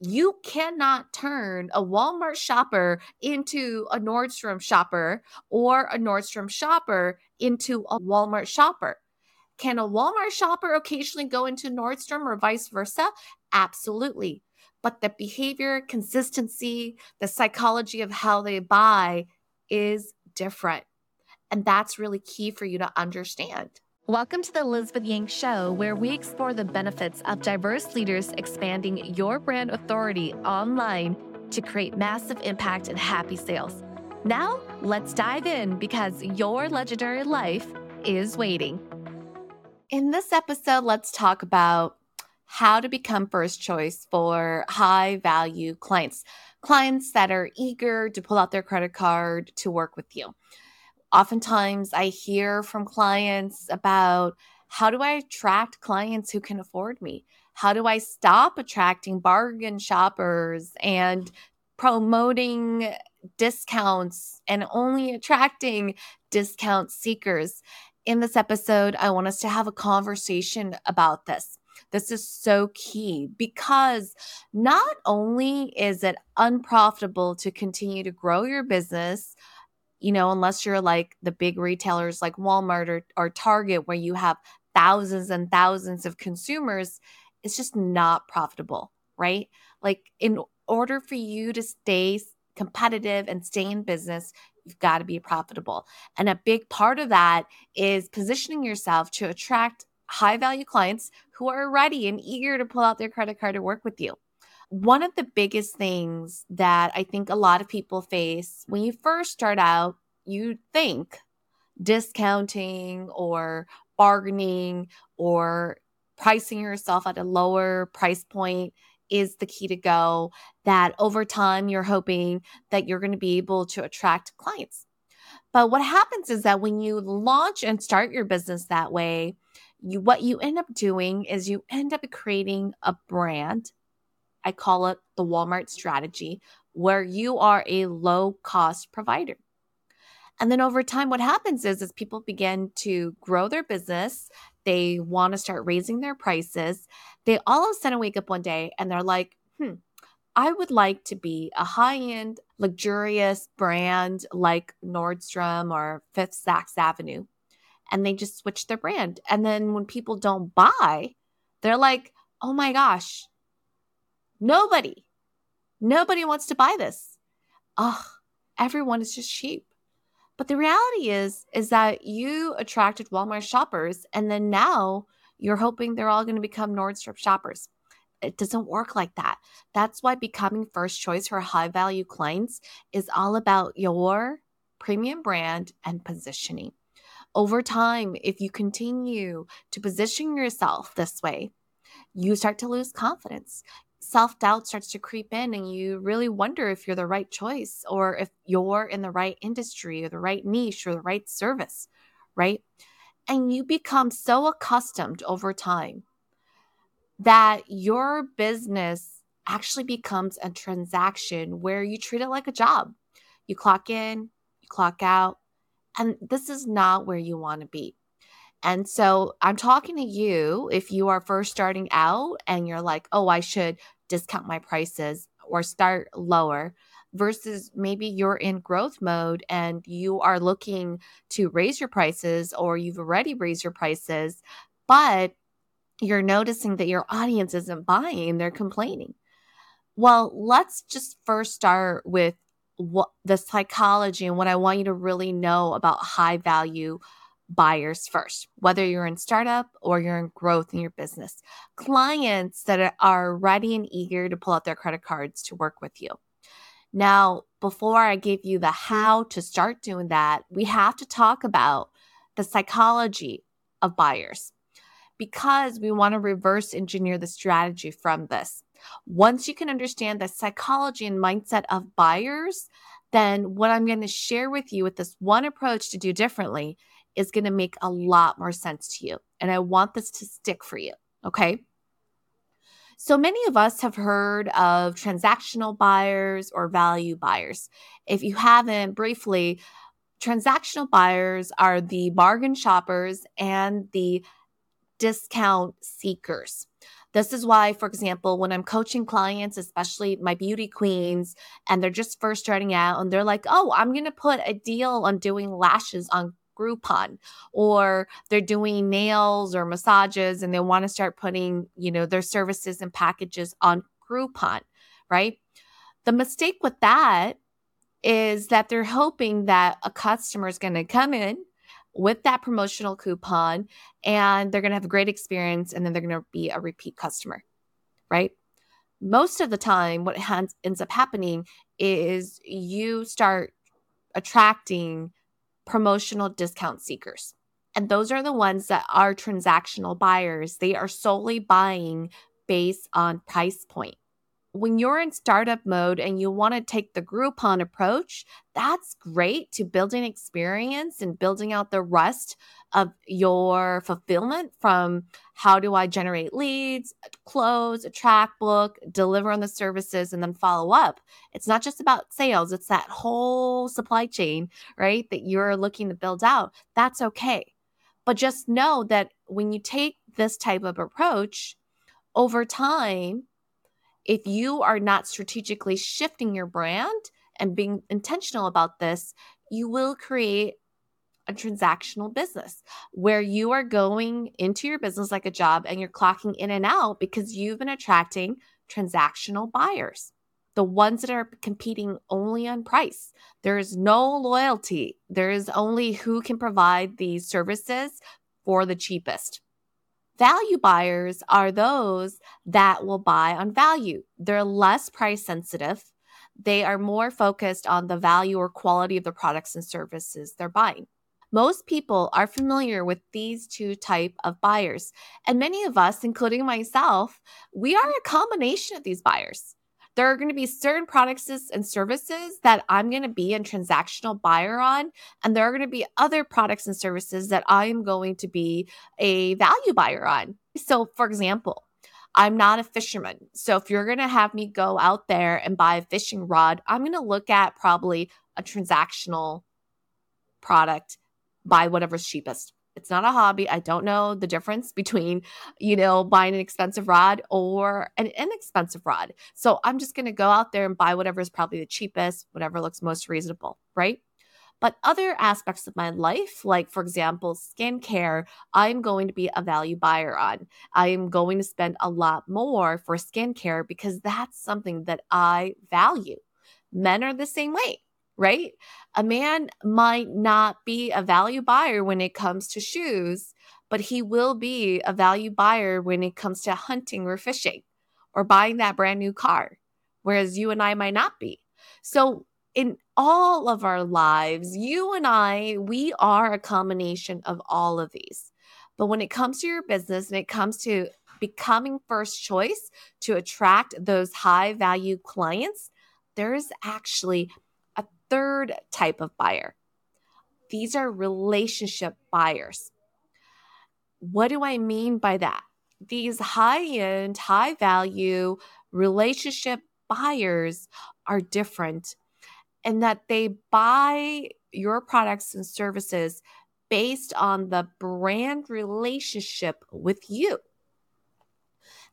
You cannot turn a Walmart shopper into a Nordstrom shopper or a Nordstrom shopper into a Walmart shopper. Can a Walmart shopper occasionally go into Nordstrom or vice versa? Absolutely. But the behavior, consistency, the psychology of how they buy is different. And that's really key for you to understand. Welcome to the Elizabeth Yang Show, where we explore the benefits of diverse leaders expanding your brand authority online to create massive impact and happy sales. Now, let's dive in because your legendary life is waiting. In this episode, let's talk about how to become first choice for high value clients, clients that are eager to pull out their credit card to work with you oftentimes I hear from clients about how do I attract clients who can afford me? How do I stop attracting bargain shoppers and promoting discounts and only attracting discount seekers? In this episode, I want us to have a conversation about this. This is so key because not only is it unprofitable to continue to grow your business, you know, unless you're like the big retailers like Walmart or, or Target, where you have thousands and thousands of consumers, it's just not profitable, right? Like, in order for you to stay competitive and stay in business, you've got to be profitable. And a big part of that is positioning yourself to attract high value clients who are ready and eager to pull out their credit card to work with you. One of the biggest things that I think a lot of people face when you first start out, you think discounting or bargaining or pricing yourself at a lower price point is the key to go. That over time, you're hoping that you're going to be able to attract clients. But what happens is that when you launch and start your business that way, you what you end up doing is you end up creating a brand I call it the Walmart strategy, where you are a low cost provider. And then over time, what happens is, as people begin to grow their business, they want to start raising their prices. They all of a sudden wake up one day and they're like, hmm, I would like to be a high end, luxurious brand like Nordstrom or Fifth Saks Avenue. And they just switch their brand. And then when people don't buy, they're like, oh my gosh, Nobody, nobody wants to buy this. Ugh, everyone is just cheap. But the reality is, is that you attracted Walmart shoppers, and then now you're hoping they're all going to become Nordstrom shoppers. It doesn't work like that. That's why becoming first choice for high value clients is all about your premium brand and positioning. Over time, if you continue to position yourself this way, you start to lose confidence self doubt starts to creep in and you really wonder if you're the right choice or if you're in the right industry or the right niche or the right service, right? And you become so accustomed over time that your business actually becomes a transaction where you treat it like a job. You clock in, you clock out, and this is not where you want to be. And so I'm talking to you if you are first starting out and you're like, oh, I should discount my prices or start lower versus maybe you're in growth mode and you are looking to raise your prices or you've already raised your prices, but you're noticing that your audience isn't buying, they're complaining. Well, let's just first start with what the psychology and what I want you to really know about high value buyers first, whether you're in startup or you're in growth in your business. Clients that are ready and eager to pull out their credit cards to work with you. Now, before I give you the how to start doing that, we have to talk about the psychology of buyers because we want to reverse engineer the strategy from this. Once you can understand the psychology and mindset of buyers, then what I'm going to share with you with this one approach to do differently is going to make a lot more sense to you. And I want this to stick for you. Okay. So many of us have heard of transactional buyers or value buyers. If you haven't, briefly, transactional buyers are the bargain shoppers and the discount seekers. This is why, for example, when I'm coaching clients, especially my beauty queens, and they're just first starting out and they're like, oh, I'm going to put a deal on doing lashes on Groupon or they're doing nails or massages and they want to start putting, you know, their services and packages on Groupon, right? The mistake with that is that they're hoping that a customer is going to come in with that promotional coupon and they're going to have a great experience and then they're going to be a repeat customer, right? Most of the time, what ends up happening is you start attracting promotional discount seekers. And those are the ones that are transactional buyers. They are solely buying based on price point when you're in startup mode and you want to take the Groupon approach, that's great to building experience and building out the rest of your fulfillment from how do I generate leads, close, attract, book, deliver on the services, and then follow up. It's not just about sales, it's that whole supply chain, right? That you're looking to build out. That's okay. But just know that when you take this type of approach, over time, if you are not strategically shifting your brand and being intentional about this, you will create a transactional business where you are going into your business like a job and you're clocking in and out because you've been attracting transactional buyers, the ones that are competing only on price. There is no loyalty, there is only who can provide these services for the cheapest. Value buyers are those that will buy on value. They're less price sensitive. They are more focused on the value or quality of the products and services they're buying. Most people are familiar with these two type of buyers, and many of us, including myself, we are a combination of these buyers there are going to be certain products and services that I'm going to be a transactional buyer on. And there are going to be other products and services that I am going to be a value buyer on. So, for example, I'm not a fisherman. So, if you're going to have me go out there and buy a fishing rod, I'm going to look at probably a transactional product, buy whatever's cheapest. It's not a hobby. I don't know the difference between, you know, buying an expensive rod or an inexpensive rod. So I'm just going to go out there and buy whatever is probably the cheapest, whatever looks most reasonable, right? But other aspects of my life, like for example, skincare, I'm going to be a value buyer on. I am going to spend a lot more for skincare because that's something that I value. Men are the same way right? A man might not be a value buyer when it comes to shoes, but he will be a value buyer when it comes to hunting or fishing or buying that brand new car, whereas you and I might not be. So, in all of our lives, you and I, we are a combination of all of these. But when it comes to your business and it comes to becoming first choice to attract those high value clients, there is actually third type of buyer. These are relationship buyers. What do I mean by that? These high end, high value relationship buyers are different in that they buy your products and services based on the brand relationship with you.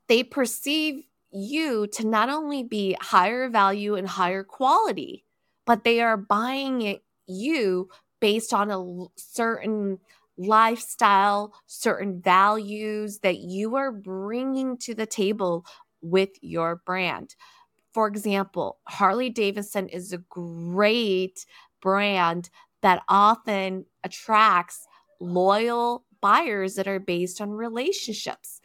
They perceive you to not only be higher value and higher quality, but they are buying it you based on a certain lifestyle, certain values that you are bringing to the table with your brand. For example, Harley Davidson is a great brand that often attracts loyal buyers that are based on relationships.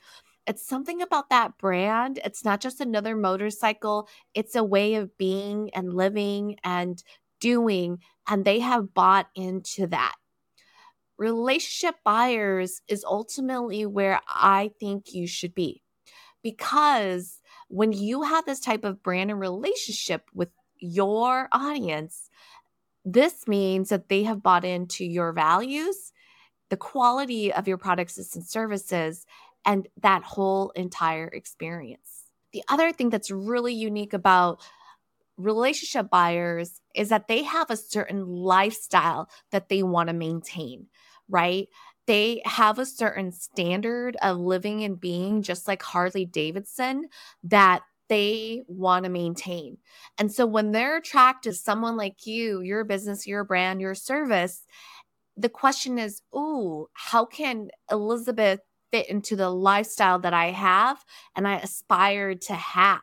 It's something about that brand. It's not just another motorcycle, it's a way of being and living and doing. And they have bought into that. Relationship buyers is ultimately where I think you should be. Because when you have this type of brand and relationship with your audience, this means that they have bought into your values, the quality of your products and services, and that whole entire experience. The other thing that's really unique about relationship buyers is that they have a certain lifestyle that they want to maintain, right? they have a certain standard of living and being, just like Harley Davidson, that they want to maintain. And so when they're attracted to someone like you, your business, your brand, your service, the question is, oh, how can Elizabeth fit into the lifestyle that I have and I aspire to have?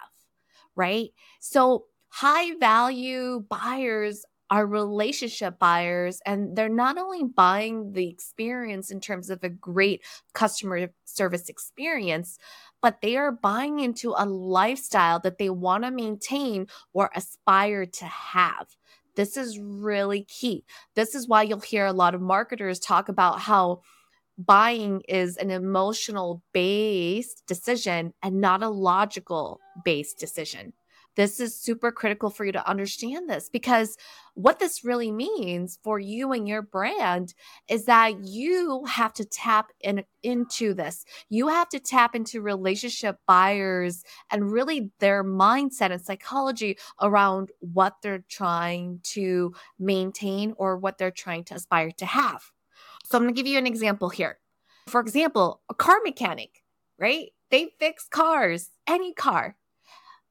Right. So high value buyers are relationship buyers and they're not only buying the experience in terms of a great customer service experience but they are buying into a lifestyle that they want to maintain or aspire to have this is really key this is why you'll hear a lot of marketers talk about how buying is an emotional based decision and not a logical based decision this is super critical for you to understand this because what this really means for you and your brand is that you have to tap in, into this. You have to tap into relationship buyers and really their mindset and psychology around what they're trying to maintain or what they're trying to aspire to have. So I'm going to give you an example here. For example, a car mechanic, right? They fix cars, any car.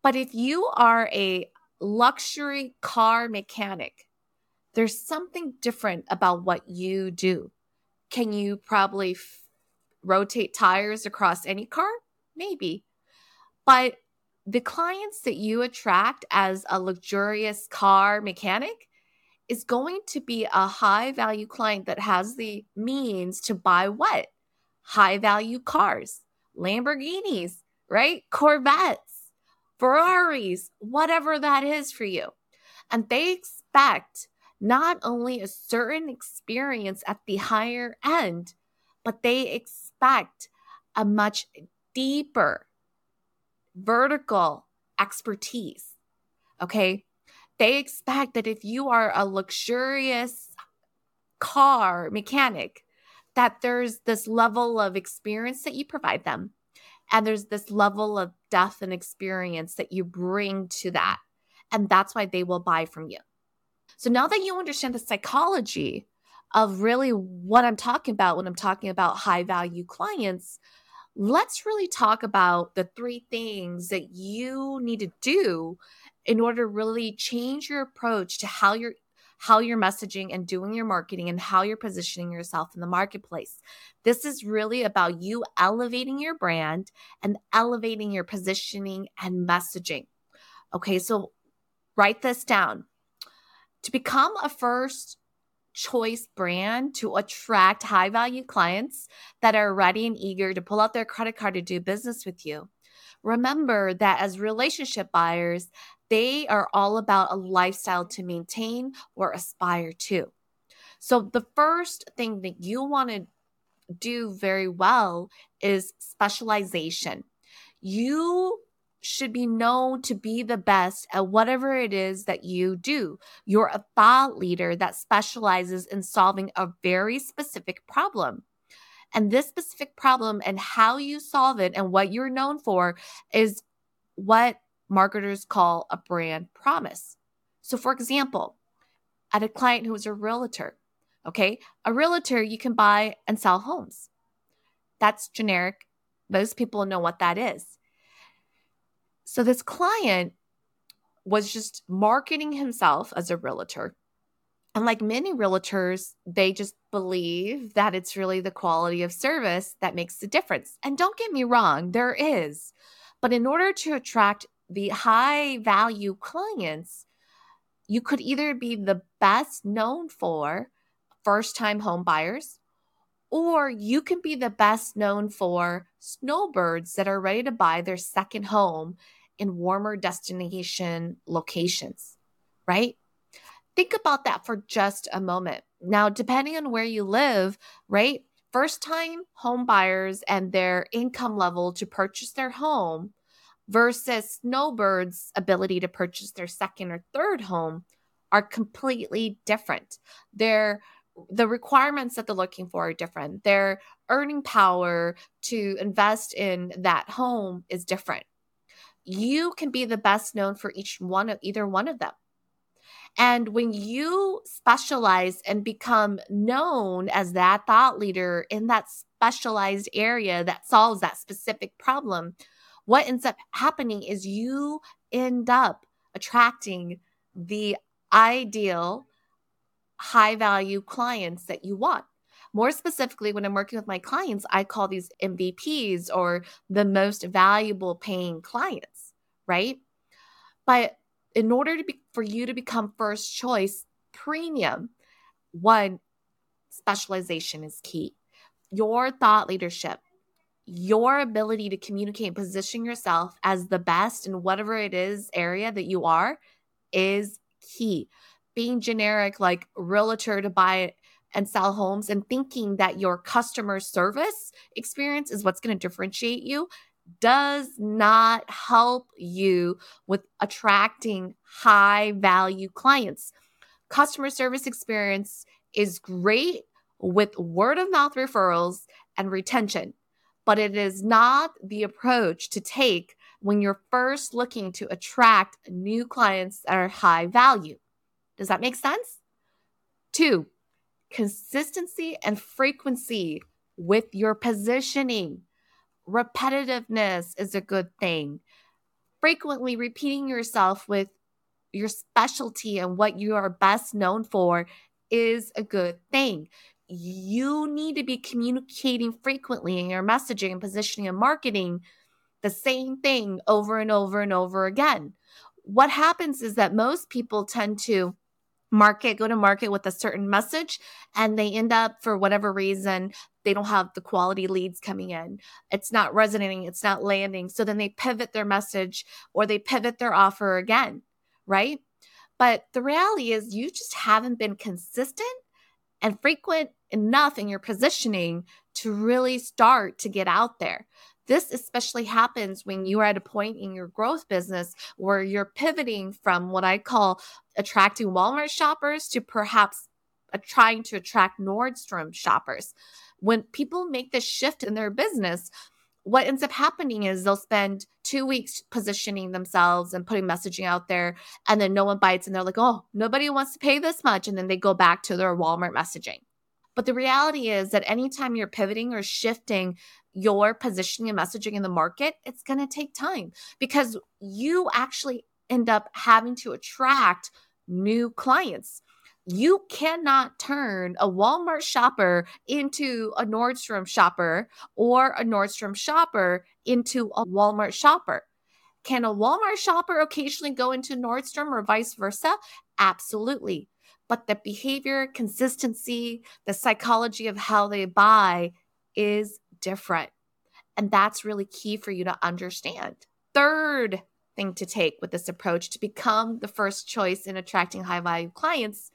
But if you are a luxury car mechanic, there's something different about what you do. Can you probably f- rotate tires across any car? Maybe. But the clients that you attract as a luxurious car mechanic is going to be a high value client that has the means to buy what? High value cars, Lamborghinis, right? Corvettes Ferraris, whatever that is for you. And they expect not only a certain experience at the higher end, but they expect a much deeper vertical expertise. Okay. They expect that if you are a luxurious car mechanic, that there's this level of experience that you provide them and there's this level of depth and experience that you bring to that. And that's why they will buy from you. So now that you understand the psychology of really what I'm talking about when I'm talking about high value clients, let's really talk about the three things that you need to do in order to really change your approach to how you're how you're messaging and doing your marketing and how you're positioning yourself in the marketplace. This is really about you elevating your brand and elevating your positioning and messaging. Okay, so write this down. To become a first choice brand to attract high value clients that are ready and eager to pull out their credit card to do business with you. Remember that as relationship buyers, they are all about a lifestyle to maintain or aspire to. So, the first thing that you want to do very well is specialization. You should be known to be the best at whatever it is that you do. You're a thought leader that specializes in solving a very specific problem. And this specific problem and how you solve it and what you're known for is what marketers call a brand promise. So, for example, at a client who is a realtor, okay, a realtor, you can buy and sell homes. That's generic. Most people know what that is. So, this client was just marketing himself as a realtor. And like many realtors, they just believe that it's really the quality of service that makes the difference. And don't get me wrong, there is. But in order to attract the high value clients, you could either be the best known for first time home buyers, or you can be the best known for snowbirds that are ready to buy their second home in warmer destination locations, right? Think about that for just a moment. Now, depending on where you live, right? First time home buyers and their income level to purchase their home versus snowbirds' ability to purchase their second or third home are completely different. Their the requirements that they're looking for are different. Their earning power to invest in that home is different. You can be the best known for each one of either one of them. And when you specialize and become known as that thought leader in that specialized area that solves that specific problem, what ends up happening is you end up attracting the ideal high value clients that you want. More specifically, when I'm working with my clients, I call these MVPs or the most valuable paying clients, right? But in order to be for you to become first choice premium, one specialization is key. Your thought leadership, your ability to communicate and position yourself as the best in whatever it is area that you are is key. Being generic, like realtor to buy and sell homes, and thinking that your customer service experience is what's going to differentiate you does not help you with attracting high value clients. Customer service experience is great with word of mouth referrals and retention, but it is not the approach to take when you're first looking to attract new clients that are high value. Does that make sense? Two, consistency and frequency with your positioning. Repetitiveness is a good thing. Frequently repeating yourself with your specialty and what you are best known for is a good thing. You need to be communicating frequently in your messaging and positioning and marketing the same thing over and over and over again. What happens is that most people tend to market, go to market with a certain message, and they end up, for whatever reason, they don't have the quality leads coming in. It's not resonating, it's not landing. So then they pivot their message or they pivot their offer again, right? But the reality is, you just haven't been consistent and frequent enough in your positioning to really start to get out there. This especially happens when you are at a point in your growth business where you're pivoting from what I call attracting Walmart shoppers to perhaps uh, trying to attract Nordstrom shoppers. When people make this shift in their business, what ends up happening is they'll spend two weeks positioning themselves and putting messaging out there, and then no one bites, and they're like, oh, nobody wants to pay this much. And then they go back to their Walmart messaging. But the reality is that anytime you're pivoting or shifting your positioning and messaging in the market, it's going to take time because you actually end up having to attract new clients. You cannot turn a Walmart shopper into a Nordstrom shopper or a Nordstrom shopper into a Walmart shopper. Can a Walmart shopper occasionally go into Nordstrom or vice versa? Absolutely. But the behavior, consistency, the psychology of how they buy is different. And that's really key for you to understand. Third thing to take with this approach to become the first choice in attracting high value clients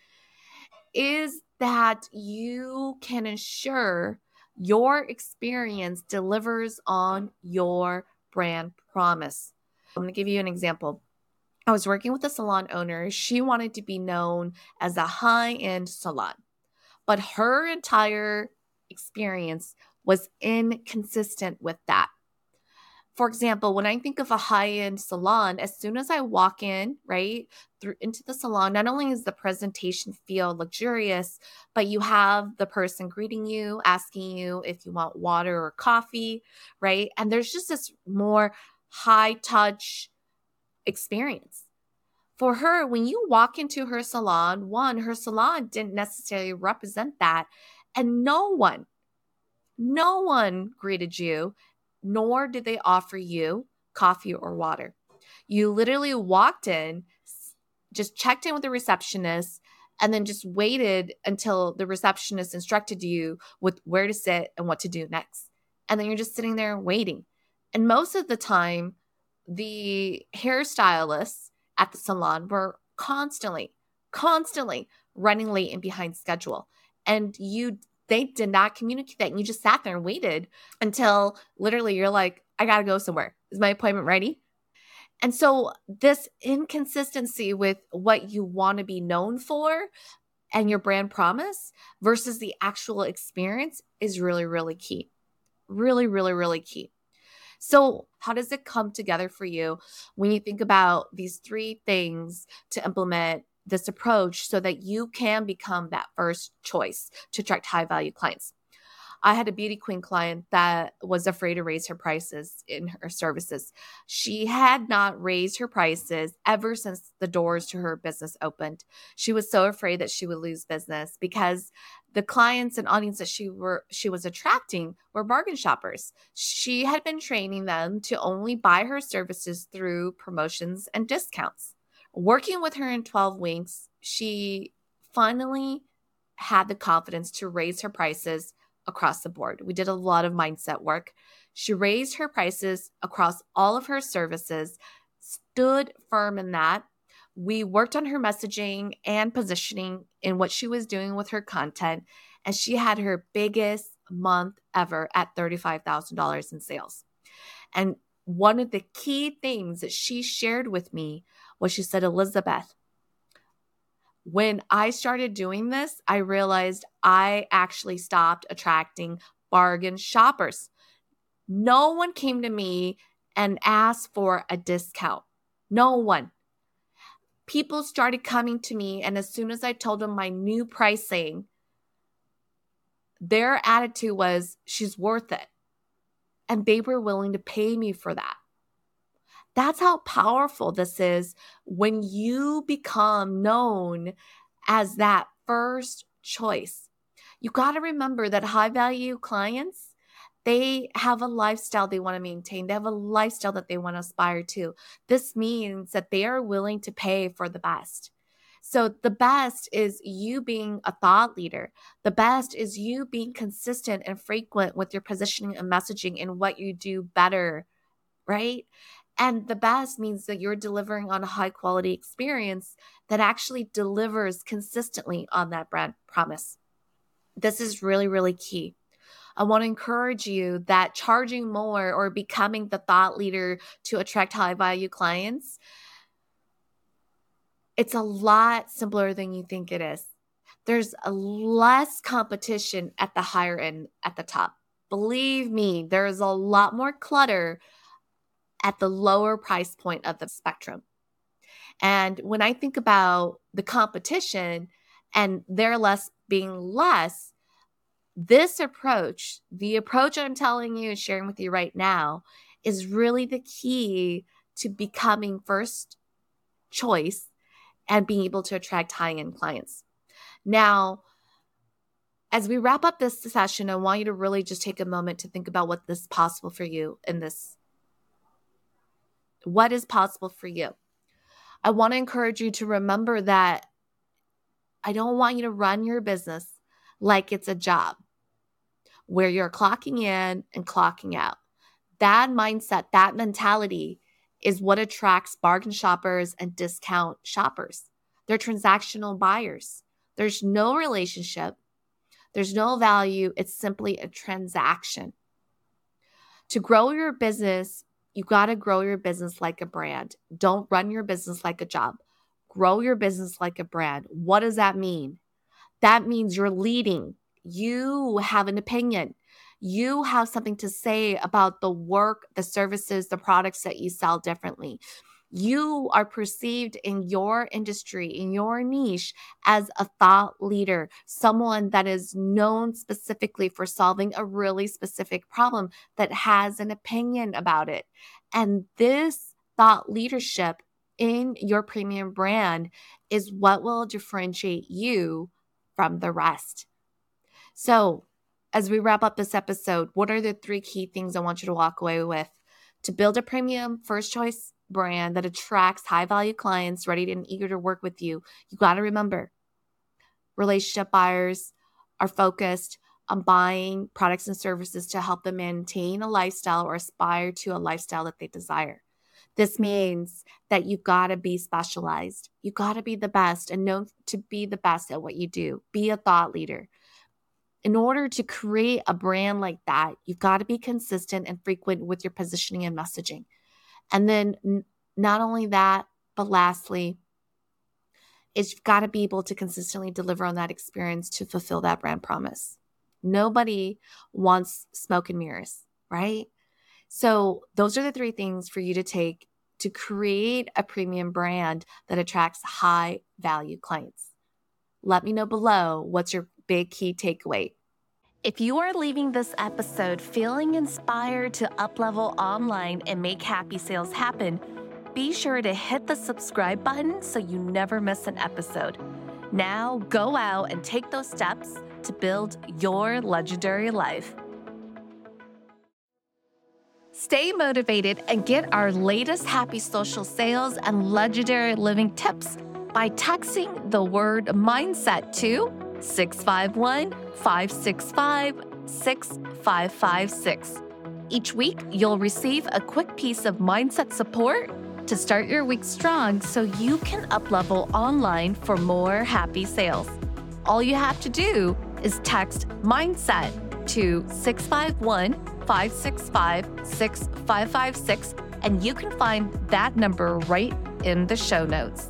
is that you can ensure your experience delivers on your brand promise. I'm going to give you an example. I was working with a salon owner. She wanted to be known as a high end salon, but her entire experience was inconsistent with that. For example, when I think of a high end salon, as soon as I walk in, right, through into the salon, not only is the presentation feel luxurious, but you have the person greeting you, asking you if you want water or coffee, right? And there's just this more high touch experience. For her, when you walk into her salon, one, her salon didn't necessarily represent that. And no one, no one greeted you, nor did they offer you coffee or water. You literally walked in, just checked in with the receptionist, and then just waited until the receptionist instructed you with where to sit and what to do next. And then you're just sitting there waiting. And most of the time, the hairstylists at the salon were constantly, constantly running late and behind schedule. And you they did not communicate that. And you just sat there and waited until literally you're like, I gotta go somewhere. Is my appointment ready? And so this inconsistency with what you want to be known for and your brand promise versus the actual experience is really, really key. Really, really, really key. So, how does it come together for you when you think about these three things to implement this approach so that you can become that first choice to attract high value clients. I had a beauty queen client that was afraid to raise her prices in her services. She had not raised her prices ever since the doors to her business opened. She was so afraid that she would lose business because the clients and audience that she were she was attracting were bargain shoppers. She had been training them to only buy her services through promotions and discounts. Working with her in 12 weeks, she finally had the confidence to raise her prices across the board. We did a lot of mindset work. She raised her prices across all of her services, stood firm in that. We worked on her messaging and positioning in what she was doing with her content, and she had her biggest month ever at $35,000 in sales. And one of the key things that she shared with me was she said, Elizabeth, when I started doing this, I realized I actually stopped attracting bargain shoppers. No one came to me and asked for a discount. No one. People started coming to me, and as soon as I told them my new pricing, their attitude was, she's worth it. And they were willing to pay me for that. That's how powerful this is when you become known as that first choice. You got to remember that high value clients, they have a lifestyle they want to maintain. They have a lifestyle that they want to aspire to. This means that they are willing to pay for the best. So, the best is you being a thought leader. The best is you being consistent and frequent with your positioning and messaging and what you do better, right? And the best means that you're delivering on a high quality experience that actually delivers consistently on that brand promise. This is really, really key. I want to encourage you that charging more or becoming the thought leader to attract high value clients, it's a lot simpler than you think it is. There's less competition at the higher end at the top. Believe me, there's a lot more clutter at the lower price point of the spectrum. And when I think about the competition and their less being less, this approach, the approach I'm telling you and sharing with you right now, is really the key to becoming first choice and being able to attract high end clients. Now, as we wrap up this session, I want you to really just take a moment to think about what is possible for you in this what is possible for you. I want to encourage you to remember that I don't want you to run your business like it's a job where you're clocking in and clocking out. That mindset, that mentality is what attracts bargain shoppers and discount shoppers. They're transactional buyers. There's no relationship, there's no value. It's simply a transaction. To grow your business, you got to grow your business like a brand. Don't run your business like a job. Grow your business like a brand. What does that mean? That means you're leading. You have an opinion. You have something to say about the work, the services, the products that you sell differently you are perceived in your industry, in your niche, as a thought leader, someone that is known specifically for solving a really specific problem that has an opinion about it. And this thought leadership in your premium brand is what will differentiate you from the rest. So, as we wrap up this episode, what are the three key things I want you to walk away with to build a premium first choice brand that attracts high value clients ready and eager to work with you, you got to remember relationship buyers are focused on buying products and services to help them maintain a lifestyle or aspire to a lifestyle that they desire. This means that you've got to be specialized. You got to be the best and know to be the best at what you do. Be a thought leader. In order to create a brand like that, you've got to be consistent and frequent with your positioning and messaging. And then n- not only that, but lastly, it's got to be able to consistently deliver on that experience to fulfill that brand promise. Nobody wants smoke and mirrors, right? So, those are the three things for you to take to create a premium brand that attracts high value clients. Let me know below what's your big key takeaway. If you are leaving this episode feeling inspired to uplevel online and make happy sales happen, be sure to hit the subscribe button so you never miss an episode. Now go out and take those steps to build your legendary life. Stay motivated and get our latest happy social sales and legendary living tips by texting the word mindset to 651 565 6556. Each week, you'll receive a quick piece of mindset support to start your week strong so you can uplevel online for more happy sales. All you have to do is text mindset to 651 565 6556, and you can find that number right in the show notes.